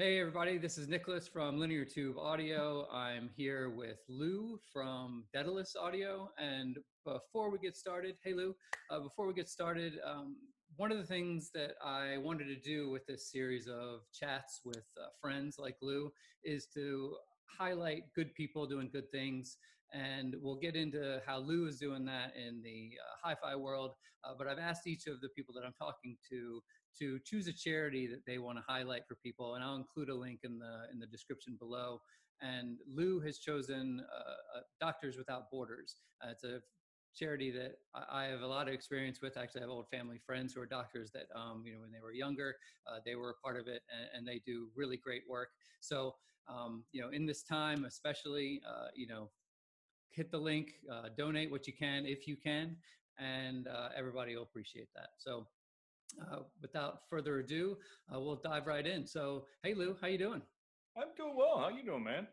Hey, everybody, this is Nicholas from Linear Tube Audio. I'm here with Lou from Daedalus Audio. And before we get started, hey, Lou, uh, before we get started, um, one of the things that I wanted to do with this series of chats with uh, friends like Lou is to highlight good people doing good things. And we'll get into how Lou is doing that in the uh, hi fi world. Uh, but I've asked each of the people that I'm talking to to choose a charity that they want to highlight for people, and I'll include a link in the in the description below. And Lou has chosen uh, uh, Doctors Without Borders. Uh, it's a charity that I have a lot of experience with. Actually, I have old family friends who are doctors that, um, you know, when they were younger, uh, they were a part of it, and, and, they do really great work. So, um, you know, in this time, especially, uh, you know, hit the link, uh, donate what you can if you can, and everybody will appreciate that. So uh, without further ado, uh, we'll dive right in. So, hey Lou, how you doing? I'm doing well. How you doing, man?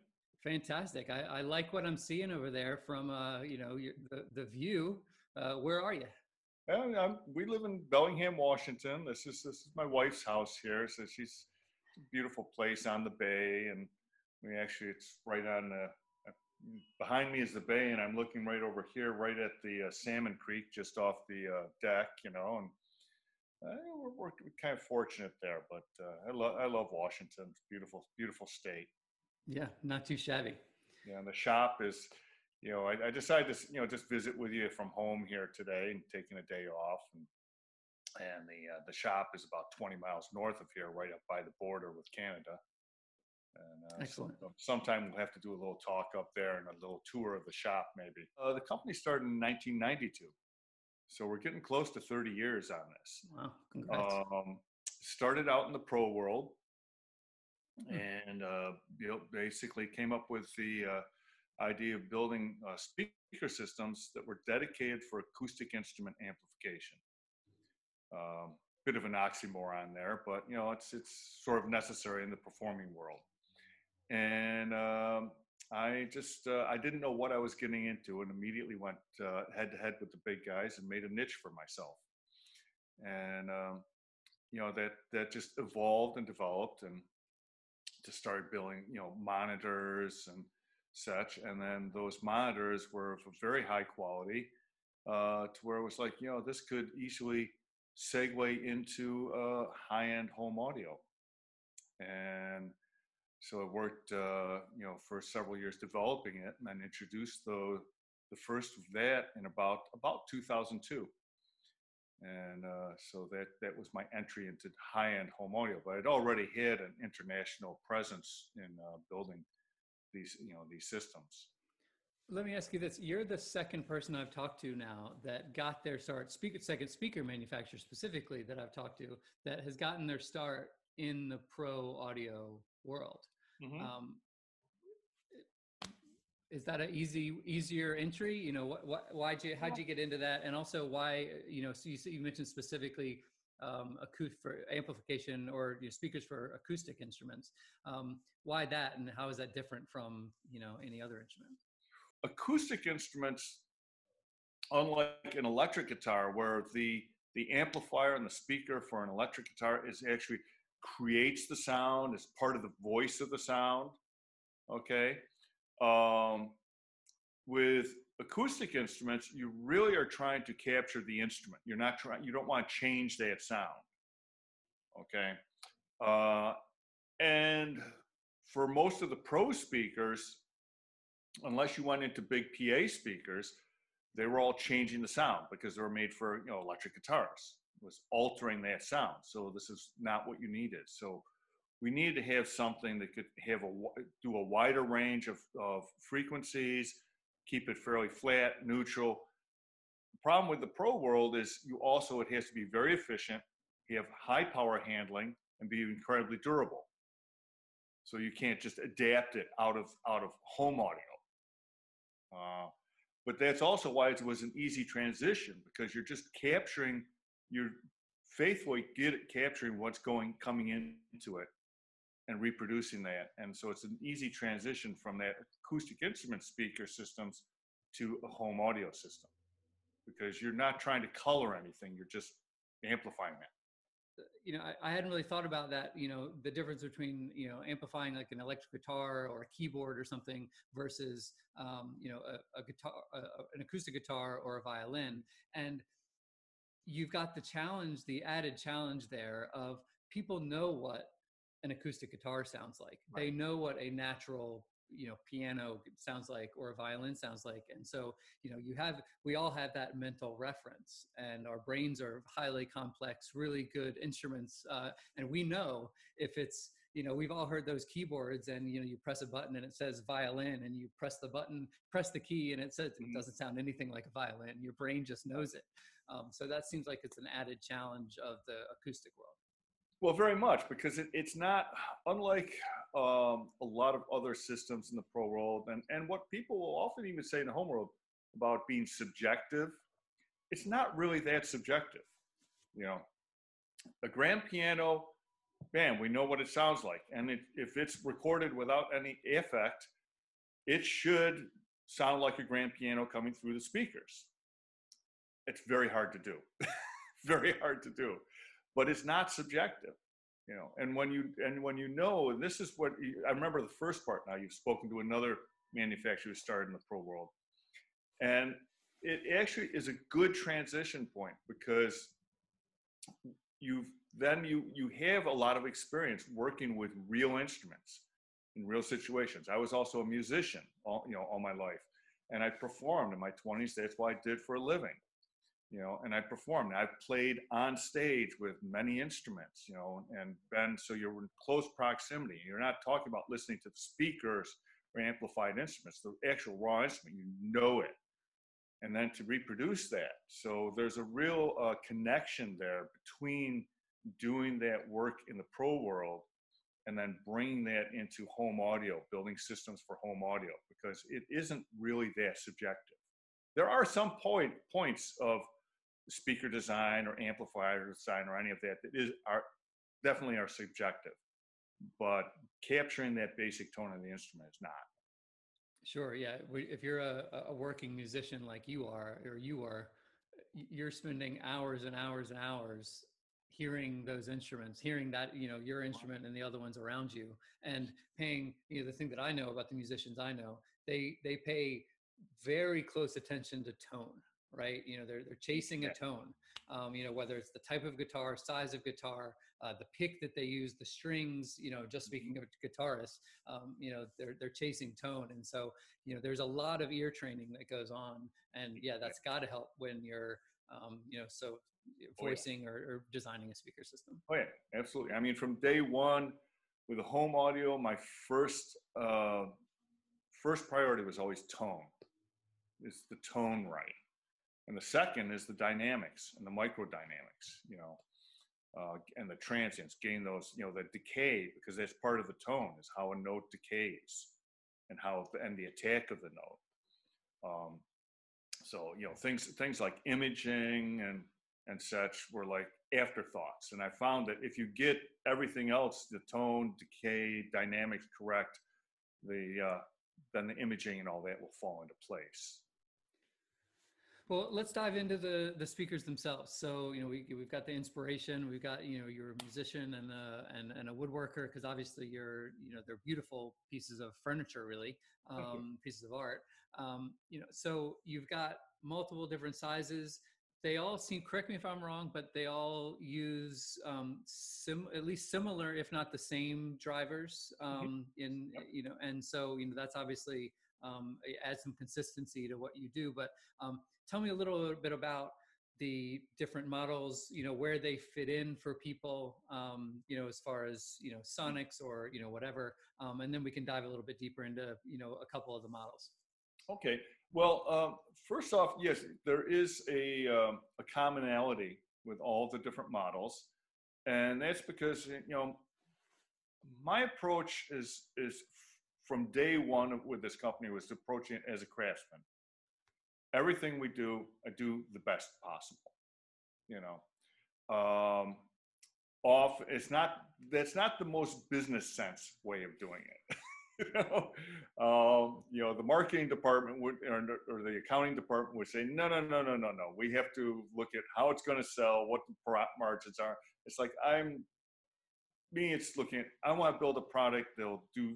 Fantastic. I, I like what I'm seeing over there from uh, you know your, the the view. Uh, where are you? I'm, we live in Bellingham, Washington. This is this is my wife's house here. So she's a beautiful place on the bay, and we actually it's right on the behind me is the bay, and I'm looking right over here, right at the uh, Salmon Creek, just off the uh, deck, you know, and uh, we're, we're, kind of fortunate there, but uh, I love I love Washington. It's beautiful, beautiful state. Yeah, not too shabby. Yeah, and the shop is, you know, I, I decided to you know just visit with you from home here today and taking a day off, and and the uh, the shop is about 20 miles north of here, right up by the border with Canada. And, uh, Excellent. So sometime we'll have to do a little talk up there and a little tour of the shop, maybe. Uh, the company started in 1992. So we're getting close to 30 years on this. Wow, congrats. Um, started out in the pro world mm-hmm. and uh, built, basically came up with the uh, idea of building uh, speaker systems that were dedicated for acoustic instrument amplification. Um, bit of an oxymoron there, but you know it's it's sort of necessary in the performing world. And um, I just uh, I didn't know what I was getting into, and immediately went uh, head to head with the big guys and made a niche for myself. And um, you know that that just evolved and developed, and just started building you know monitors and such. And then those monitors were of very high quality, uh, to where it was like you know this could easily segue into uh, high end home audio, and so I worked, uh, you know, for several years developing it, and then introduced the the first of that in about about 2002. And uh, so that that was my entry into high-end home audio. But I'd already had an international presence in uh, building these, you know, these systems. Let me ask you this: You're the second person I've talked to now that got their start. Speaker, second speaker manufacturer specifically that I've talked to that has gotten their start in the pro audio world. Mm-hmm. Um, is that an easy easier entry? You know what, what why'd you how'd you get into that? And also why you know so you, you mentioned specifically um, acoustic for amplification or you know, speakers for acoustic instruments. Um, why that and how is that different from you know any other instrument? Acoustic instruments unlike an electric guitar where the the amplifier and the speaker for an electric guitar is actually creates the sound, is part of the voice of the sound. Okay. Um, with acoustic instruments, you really are trying to capture the instrument. You're not trying, you don't want to change that sound. Okay. Uh, and for most of the pro speakers, unless you went into big PA speakers, they were all changing the sound because they were made for you know electric guitars was altering that sound. So this is not what you needed. So we needed to have something that could have a do a wider range of, of frequencies, keep it fairly flat, neutral. The problem with the pro world is you also it has to be very efficient, you have high power handling, and be incredibly durable. So you can't just adapt it out of out of home audio. Uh, but that's also why it was an easy transition because you're just capturing you're faithfully at capturing what's going coming into it and reproducing that. And so it's an easy transition from that acoustic instrument speaker systems to a home audio system because you're not trying to color anything, you're just amplifying that. you know, I, I, hadn't really thought about that. You know, the difference between you know amplifying like an electric guitar or a keyboard or something versus um, you know a, a guitar, a, an acoustic guitar or a violin, and you've got the challenge, the added challenge there of people know what an acoustic guitar sounds like. Right. They know what a natural you know piano sounds like or a violin sounds like and so you know you have we all have that mental reference and our brains are highly complex really good instruments uh, and we know if it's you know we've all heard those keyboards and you know you press a button and it says violin and you press the button press the key and it says it mm-hmm. doesn't sound anything like a violin your brain just knows it um, so that seems like it's an added challenge of the acoustic world well, very much because it, it's not unlike um, a lot of other systems in the pro world, and and what people will often even say in the home world about being subjective, it's not really that subjective. You know, a grand piano, bam, we know what it sounds like, and it, if it's recorded without any effect, it should sound like a grand piano coming through the speakers. It's very hard to do, very hard to do. But it's not subjective you know. And when you and when you know and this is what i remember the first part now you've spoken to another manufacturer who started in the pro world. And it actually is a good transition point because you've then you you have a lot of experience working with real instruments in real situations i was also a musician all you know all my life and i performed in my 20s that's what i did for a living you know, and I performed. I've played on stage with many instruments, you know, and been so you're in close proximity. You're not talking about listening to the speakers or amplified instruments, the actual raw instrument. You know it, and then to reproduce that. So there's a real uh, connection there between doing that work in the pro world and then bringing that into home audio, building systems for home audio, because it isn't really that subjective. There are some point points of speaker design or amplifier design or any of that that is are definitely are subjective but capturing that basic tone of the instrument is not sure yeah if you're a, a working musician like you are or you are you're spending hours and hours and hours hearing those instruments hearing that you know your instrument and the other ones around you and paying you know the thing that i know about the musicians i know they they pay very close attention to tone right? You know, they're they're chasing a tone. Um, you know, whether it's the type of guitar, size of guitar, uh, the pick that they use, the strings. You know, just speaking mm-hmm. of guitarists, um, you know, they're they're chasing tone, and so you know, there's a lot of ear training that goes on, and yeah, that's got to help when you're, um, you know, so voicing oh, yeah. or, or designing a speaker system. Oh yeah, absolutely. I mean, from day one with the home audio, my first uh, first priority was always tone. Is the tone right? And the second is the dynamics and the microdynamics, you know, uh, and the transients, gain those, you know, the decay, because that's part of the tone is how a note decays and how, and the attack of the note. Um, so, you know, things, things like imaging and, and such were like afterthoughts. And I found that if you get everything else, the tone, decay, dynamics correct, the, uh, then the imaging and all that will fall into place. Well, let's dive into the the speakers themselves. So, you know, we we've got the inspiration. We've got you know you're a musician and a and, and a woodworker because obviously you're you know they're beautiful pieces of furniture, really, um, pieces of art. Um, you know, so you've got multiple different sizes. They all seem. Correct me if I'm wrong, but they all use um, sim at least similar, if not the same drivers. Um, in yep. you know, and so you know that's obviously um, add some consistency to what you do. But um, tell me a little bit about the different models you know where they fit in for people um, you know as far as you know sonics or you know whatever um, and then we can dive a little bit deeper into you know a couple of the models. Okay. Well um, first off yes there is a, um, a commonality with all the different models and that's because you know my approach is is from day one with this company was approaching it as a craftsman everything we do, I do the best possible. You know, um, off. It's not. That's not the most business sense way of doing it. you know, um, you know, the marketing department would, or, or, the accounting department would say, no, no, no, no, no, no. We have to look at how it's going to sell, what the margins are. It's like I'm, me, it's looking at, I want to build a product that'll do,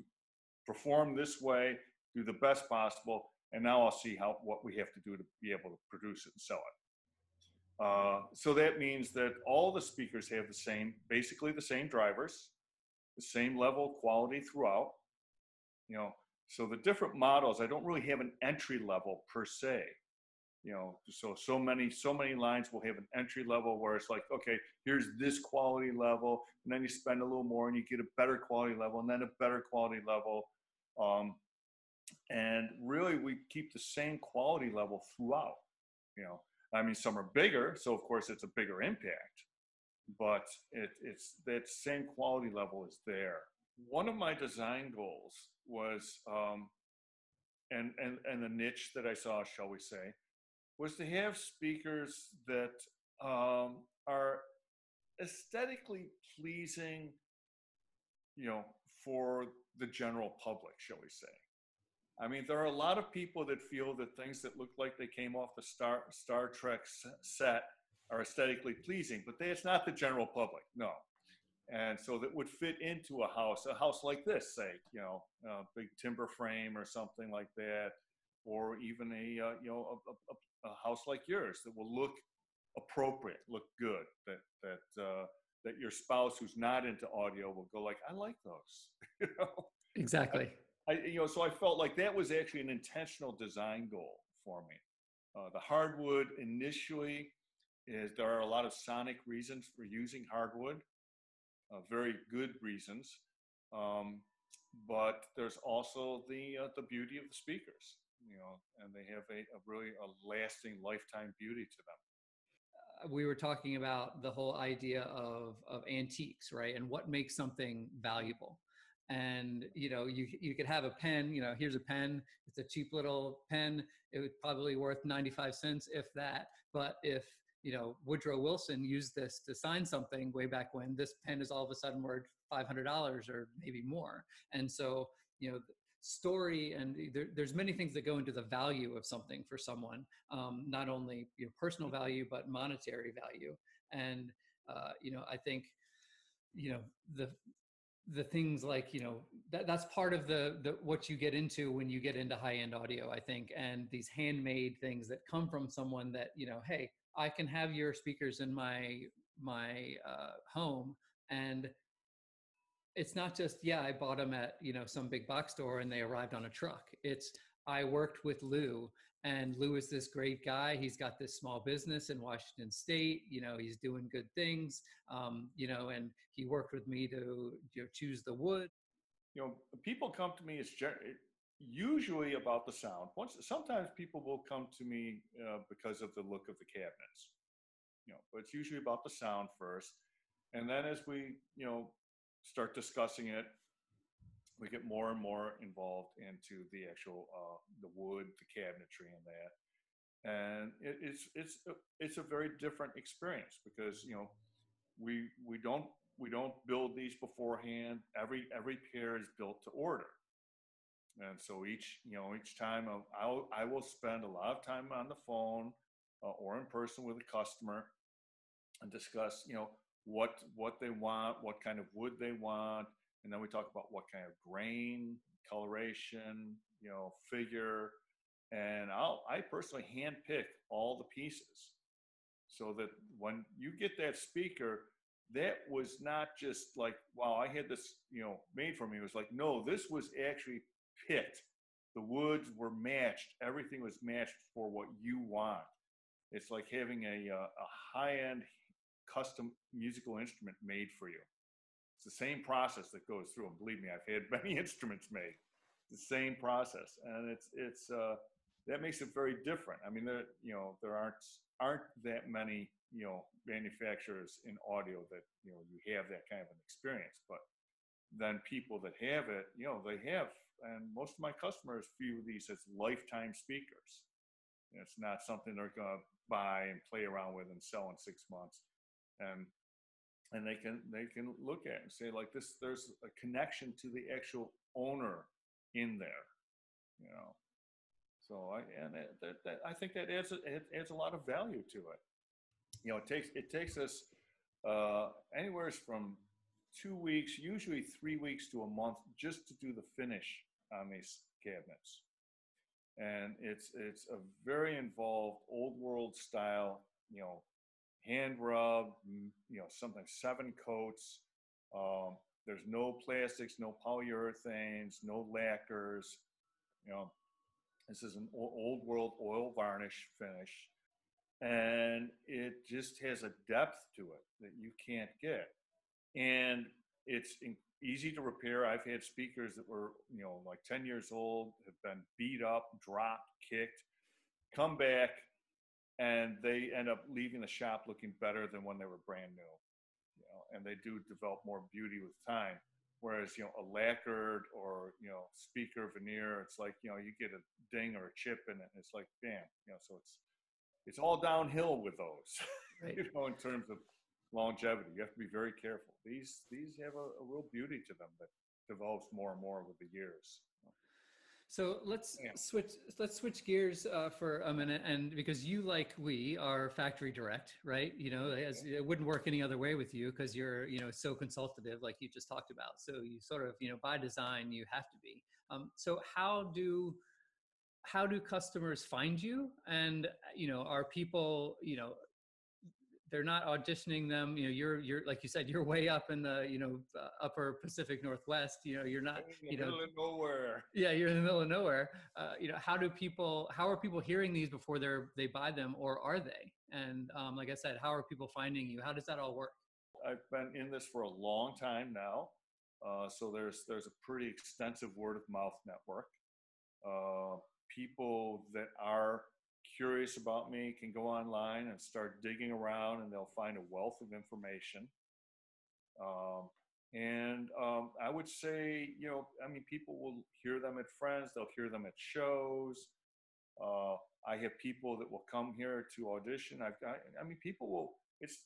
perform this way, do the best possible, and now I'll see how what we have to do to be able to produce it and sell it. Uh, so that means that all the speakers have the same, basically the same drivers, the same level of quality throughout. You know, so the different models, I don't really have an entry level per se. You know, so so many so many lines will have an entry level where it's like, okay, here's this quality level, and then you spend a little more and you get a better quality level, and then a better quality level. Um, and really we keep the same quality level throughout you know? I mean some are bigger so of course it's a bigger impact but it, it's that same quality level is there. One of my design goals was um, and and and the niche that i saw shall we say was to have speakers that um, are aesthetically pleasing you know for the general public shall we say I mean, there are a lot of people that feel that things that look like they came off the Star Star Trek set are aesthetically pleasing, but they, it's not the general public, no. And so that would fit into a house, a house like this, say, you know, a big timber frame or something like that, or even a uh, you know a, a, a, house like yours that will look appropriate, look good, that that uh, that your spouse who's not into audio will go like, I like those, you know. Exactly. I, you know, so I felt like that was actually an intentional design goal for me. Uh, the hardwood initially is there are a lot of sonic reasons for using hardwood, uh, very good reasons, um, but there's also the uh, the beauty of the speakers, you know, and they have a, a really a lasting lifetime beauty to them. Uh, we were talking about the whole idea of of antiques right? And what makes something valuable and you know you you could have a pen you know here's a pen it's a cheap little pen it would probably worth 95 cents if that but if you know woodrow wilson used this to sign something way back when this pen is all of a sudden worth $500 or maybe more and so you know story and there, there's many things that go into the value of something for someone um, not only your personal value but monetary value and uh, you know i think you know the the things like you know that, that's part of the, the what you get into when you get into high end audio i think and these handmade things that come from someone that you know hey i can have your speakers in my my uh, home and it's not just yeah i bought them at you know some big box store and they arrived on a truck. It's i worked with lou and Lou is this great guy. He's got this small business in Washington State. You know, he's doing good things. Um, you know, and he worked with me to you know, choose the wood. You know, people come to me. It's usually about the sound. Once, sometimes people will come to me uh, because of the look of the cabinets. You know, but it's usually about the sound first, and then as we you know start discussing it, we get more and more involved into the actual uh, the wood, the cabinetry, and that. And it, it's it's it's a very different experience because you know we we don't we don't build these beforehand. Every every pair is built to order, and so each you know each time I'll, I will spend a lot of time on the phone uh, or in person with a customer and discuss you know what what they want, what kind of wood they want, and then we talk about what kind of grain, coloration, you know, figure, and I'll I personally handpick all the pieces so that when you get that speaker, that was not just like, wow, I had this, you know, made for me. It was like, no, this was actually picked. The woods were matched. Everything was matched for what you want. It's like having a, uh, a high-end custom musical instrument made for you. It's the same process that goes through. And believe me, I've had many instruments made. It's the same process, and it's it's uh, that makes it very different. I mean, there you know there aren't aren't that many you know manufacturers in audio that you know you have that kind of an experience, but then people that have it, you know, they have, and most of my customers view these as lifetime speakers. It's not something they're going to buy and play around with and sell in six months. And and they can they can look at and say like this there's a connection to the actual owner in there, you know. So I and it, that, that I think that adds it adds a lot of value to it. You know, it takes it takes us uh, anywhere from two weeks, usually three weeks to a month, just to do the finish on these cabinets. And it's it's a very involved old world style, you know, hand rub, you know, something seven coats. Um, there's no plastics, no polyurethanes, no lacquers. You know, this is an old world oil varnish finish, and it just has a depth to it that you can't get. And it's easy to repair. I've had speakers that were, you know, like 10 years old, have been beat up, dropped, kicked, come back, and they end up leaving the shop looking better than when they were brand new. You know, and they do develop more beauty with time. Whereas, you know, a lacquered or, you know, speaker veneer, it's like, you know, you get a ding or a chip in it, and it's like, bam, you know, so it's it's all downhill with those, right. you know, in terms of longevity. You have to be very careful. These these have a, a real beauty to them that develops more and more with the years. So let's yeah. switch. Let's switch gears uh, for a minute, and because you, like we, are factory direct, right? You know, as, it wouldn't work any other way with you because you're, you know, so consultative, like you just talked about. So you sort of, you know, by design, you have to be. Um, so how do how do customers find you? And you know, are people, you know, they're not auditioning them you know you're you're like you said you're way up in the you know uh, upper pacific northwest you know you're not you know nowhere. Yeah you're in the middle of nowhere. Uh, you know how do people how are people hearing these before they're they buy them or are they? And um, like i said how are people finding you? How does that all work? I've been in this for a long time now. Uh, so there's there's a pretty extensive word of mouth network. Uh, people that are curious about me can go online and start digging around and they'll find a wealth of information. Um, and um, I would say, you know, I mean, people will hear them at friends, they'll hear them at shows. Uh, I have people that will come here to audition. I've got, I mean, people will, it's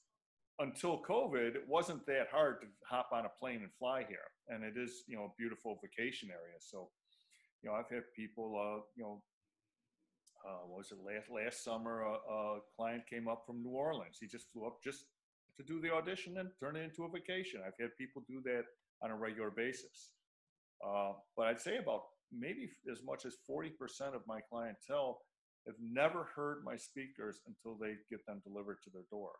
until COVID, it wasn't that hard to hop on a plane and fly here. And it is, you know, a beautiful vacation area. So, you know, I've had people, uh, you know, uh, was it last last summer? A, a, client came up from New Orleans. He just flew up just to do the audition and turn it into a vacation. I've had people do that on a regular basis. Uh, but I'd say about maybe as much as 40% of my clientele have never heard my speakers until they get them delivered to their door.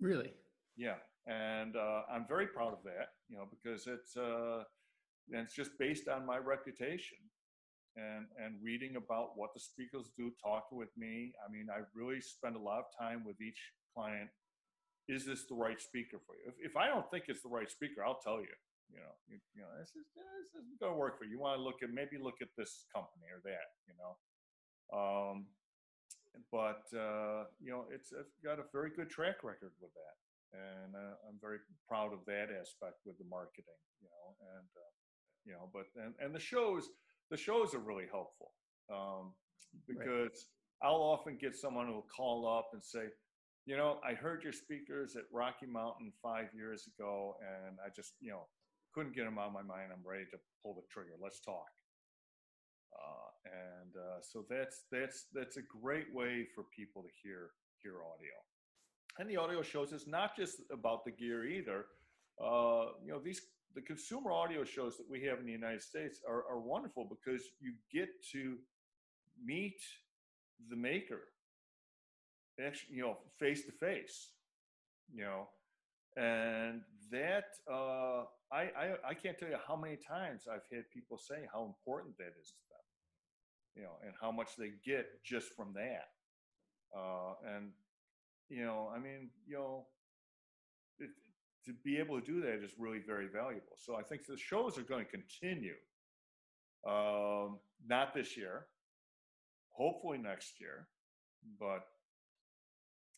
Really? Yeah, and uh, I'm very proud of that. You know, because it's uh, and it's just based on my reputation and and reading about what the speakers do, talking with me. I mean, I really spend a lot of time with each client. Is this the right speaker for you? If, if I don't think it's the right speaker, I'll tell you. You know, you, you know, this is this isn't going to work for you. You want to look at maybe look at this company or that. You know, um, but uh, you know, it's, it's got a very good track record with that, and uh, I'm very proud of that aspect with the marketing. You know, and uh, you know, but and and the shows the shows are really helpful um, because right. I'll often get someone who will call up and say, you know, I heard your speakers at Rocky Mountain five years ago, and I just, you know, couldn't get them out of my mind. I'm ready to pull the trigger. Let's talk. Uh, and uh, so that's that's that's a great way for people to hear hear audio. And the audio shows is not just about the gear either. Uh, you know, these the consumer audio shows that we have in the United States are, are wonderful because you get to meet the maker. Actually, you know, face to face, you know, and that uh, I, I I can't tell you how many times I've had people say how important that is to them, you know, and how much they get just from that, uh, and you know, I mean, you know, to be able to do that is really very valuable. So I think the shows are going to continue. Um, not this year, hopefully next year, but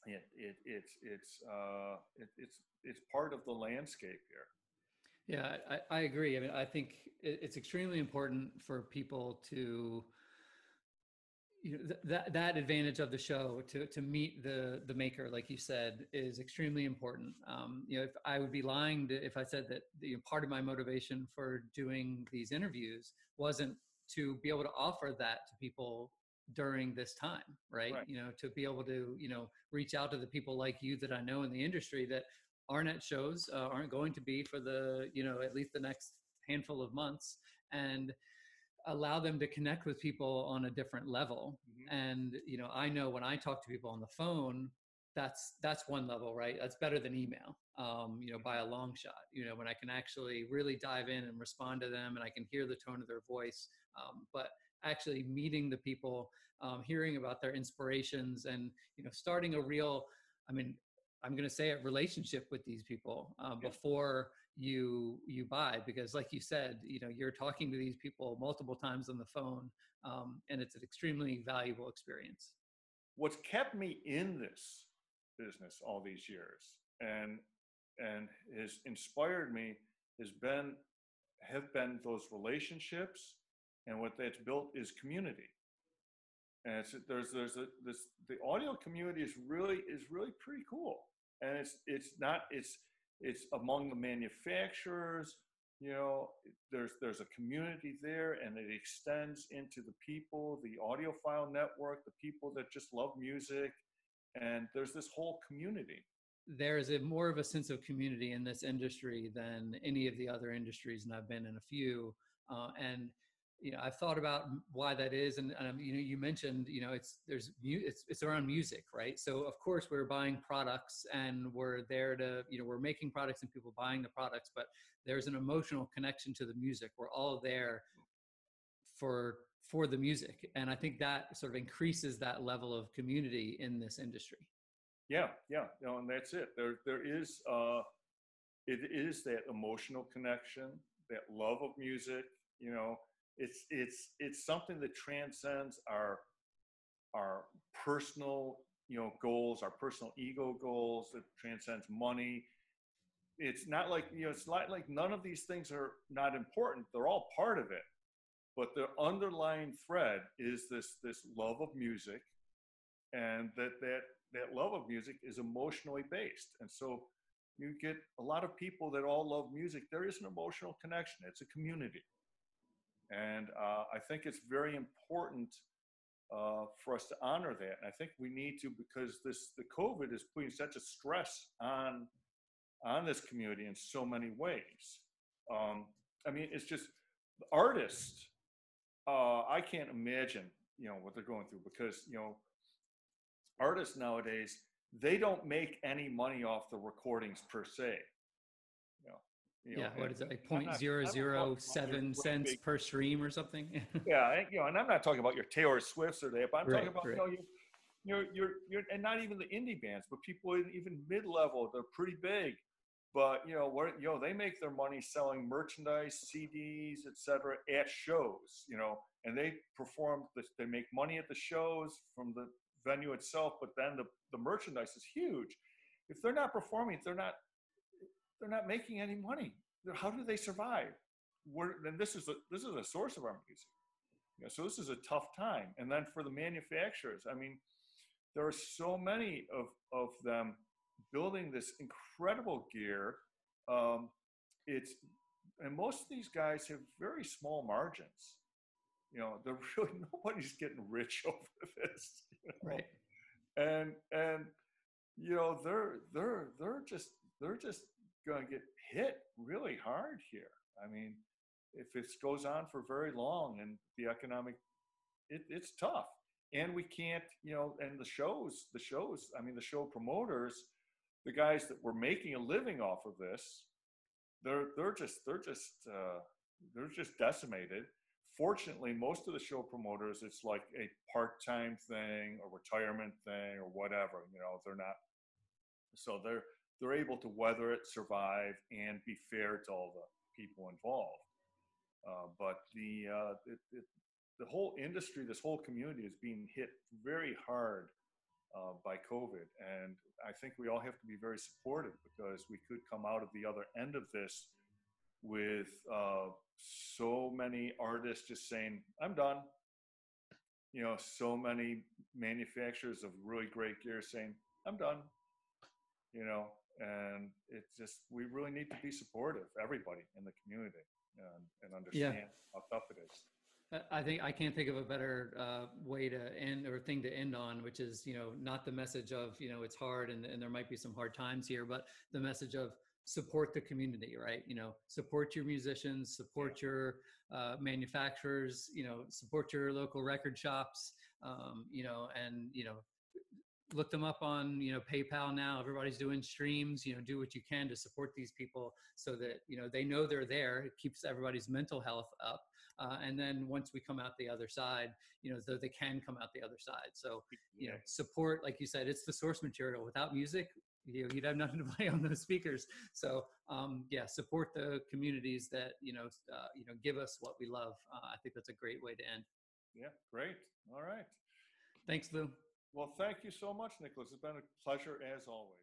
it, it it's it's uh, it, it's it's part of the landscape here. Yeah, I, I agree. I mean, I think it's extremely important for people to you know, th- that that advantage of the show to to meet the the maker, like you said, is extremely important. Um, you know, if I would be lying to, if I said that you know, part of my motivation for doing these interviews wasn't to be able to offer that to people during this time, right? Right. You know, to be able to you know reach out to the people like you that I know in the industry that aren't at shows, uh, aren't going to be for the you know at least the next handful of months, and allow them to connect with people on a different level Mhm. and you know i know when i talk to people on the phone that's that's one level right that's better than email um, you know by a long shot you know when i can actually really dive in and respond to them and i can hear the tone of their voice um, but actually meeting the people um, hearing about their inspirations and you know starting a real i mean i'm going to say it relationship with these people uh, Yeah. before you you buy because like you said you know you're talking to these people multiple times on the phone um, and it's an extremely valuable experience. What's kept me in this business all these years and and has inspired me has been have been those relationships and what that's built is community. And it's there's there's a this the audio community is really is really pretty cool. And it's it's not it's it's among the manufacturers you know there's there's a community there and it extends into the people the audiophile network the people that just love music. And there's this whole community. There is a more of a sense of community in this industry than any of the other industries and i've been in a few uh, and you know i've thought about why that is and um, you know you mentioned you know it's there's mu- it's, it's around music right? So of course we're buying products and we're there to you know we're making products and people buying the products but there's an emotional connection to the music. We're all there for for the music and i think that sort of increases that level of community in this industry. Yeah yeah you know, and that's it. There there is uh it is that emotional connection that love of music you know it's it's it's something that transcends our our personal you know goals our personal ego goals that transcends money. It's not like you know it's not like none of these things are not important. They're all part of it. But the underlying thread is this this love of music and that that that love of music is emotionally based. And so you get a lot of people that all love music. There is an emotional connection. It's a community and uh, i think it's very important uh, for us to honor that. And i think we need to because this the covid is putting such a stress on on this community in so many ways. Um, i mean it's just artists uh, i can't imagine you know what they're going through because you know artists nowadays they don't make any money off the recordings per se you know, yeah what and it like point zero zero talk about your seven cents big- per stream or something yeah, you know, and I'm not talking about your Taylor Swifts or that, but I'm Right, talking about right. you know, you, you're, you're, and not even the indie bands, but people in even mid-level, they're pretty big, but you know what, you know, they make their money selling merchandise, CDs, etc. at shows, you know, and they perform, the, they make money at the shows from the venue itself, but then the, the merchandise is huge. If they're not performing, if they're not, they're not making any money. How do they survive? Where, and this is a, this is a source of our music. Yeah, so this is a tough time. And then for the manufacturers, I mean, there are so many of, of them building this incredible gear. Um, it's and most of these guys have very small margins. You know, they're really nobody's getting rich over this. you know? right And and you know they're they're they're just they're just going to get hit really hard here. I mean, if this goes on for very long and the economic, it, it's tough. And we can't, you know, and the shows, the shows, I mean, the show promoters, the guys that were making a living off of this, they're they're just they're just uh, they're just decimated. Fortunately, most of the show promoters, it's like a part-time thing or retirement thing or whatever. You know, they're not. So they're they're able to weather it, survive, and be fair to all the people involved. Uh, but the uh, it, it, the whole industry, this whole community is being hit very hard uh, by COVID, and I think we all have to be very supportive because we could come out of the other end of this with uh, so many artists just saying, "I'm done. you know, so many manufacturers of really great gear saying, I'm done. You know, and it's just, we really need to be supportive, everybody in the community, and, and understand how tough it is. I- I think I can't think of a better uh, way to end or thing to end on, which is, you know, not the message of, you know, it's hard and, and there might be some hard times here, but the message of support the community, right? You know, support your musicians, support your uh, manufacturers, you know, support your local record shops, um, you know, and, you know, look them up on, you know, PayPal now. Everybody's doing streams, you know, do what you can to support these people so that, you know, they know they're there. It keeps everybody's mental health up. Uh, and then once we come out the other side, you know, though they can come out the other side. So, you know, support, like you said, it's the source material. Without music, you know, you'd have nothing to play on those speakers. So, um, yeah, support the communities that you know, uh, you know, give us what we love. Uh, I think that's a great way to end. Yeah, great. All right. Thanks, Lou. Well, thank you so much, Nicholas. It's been a pleasure as always.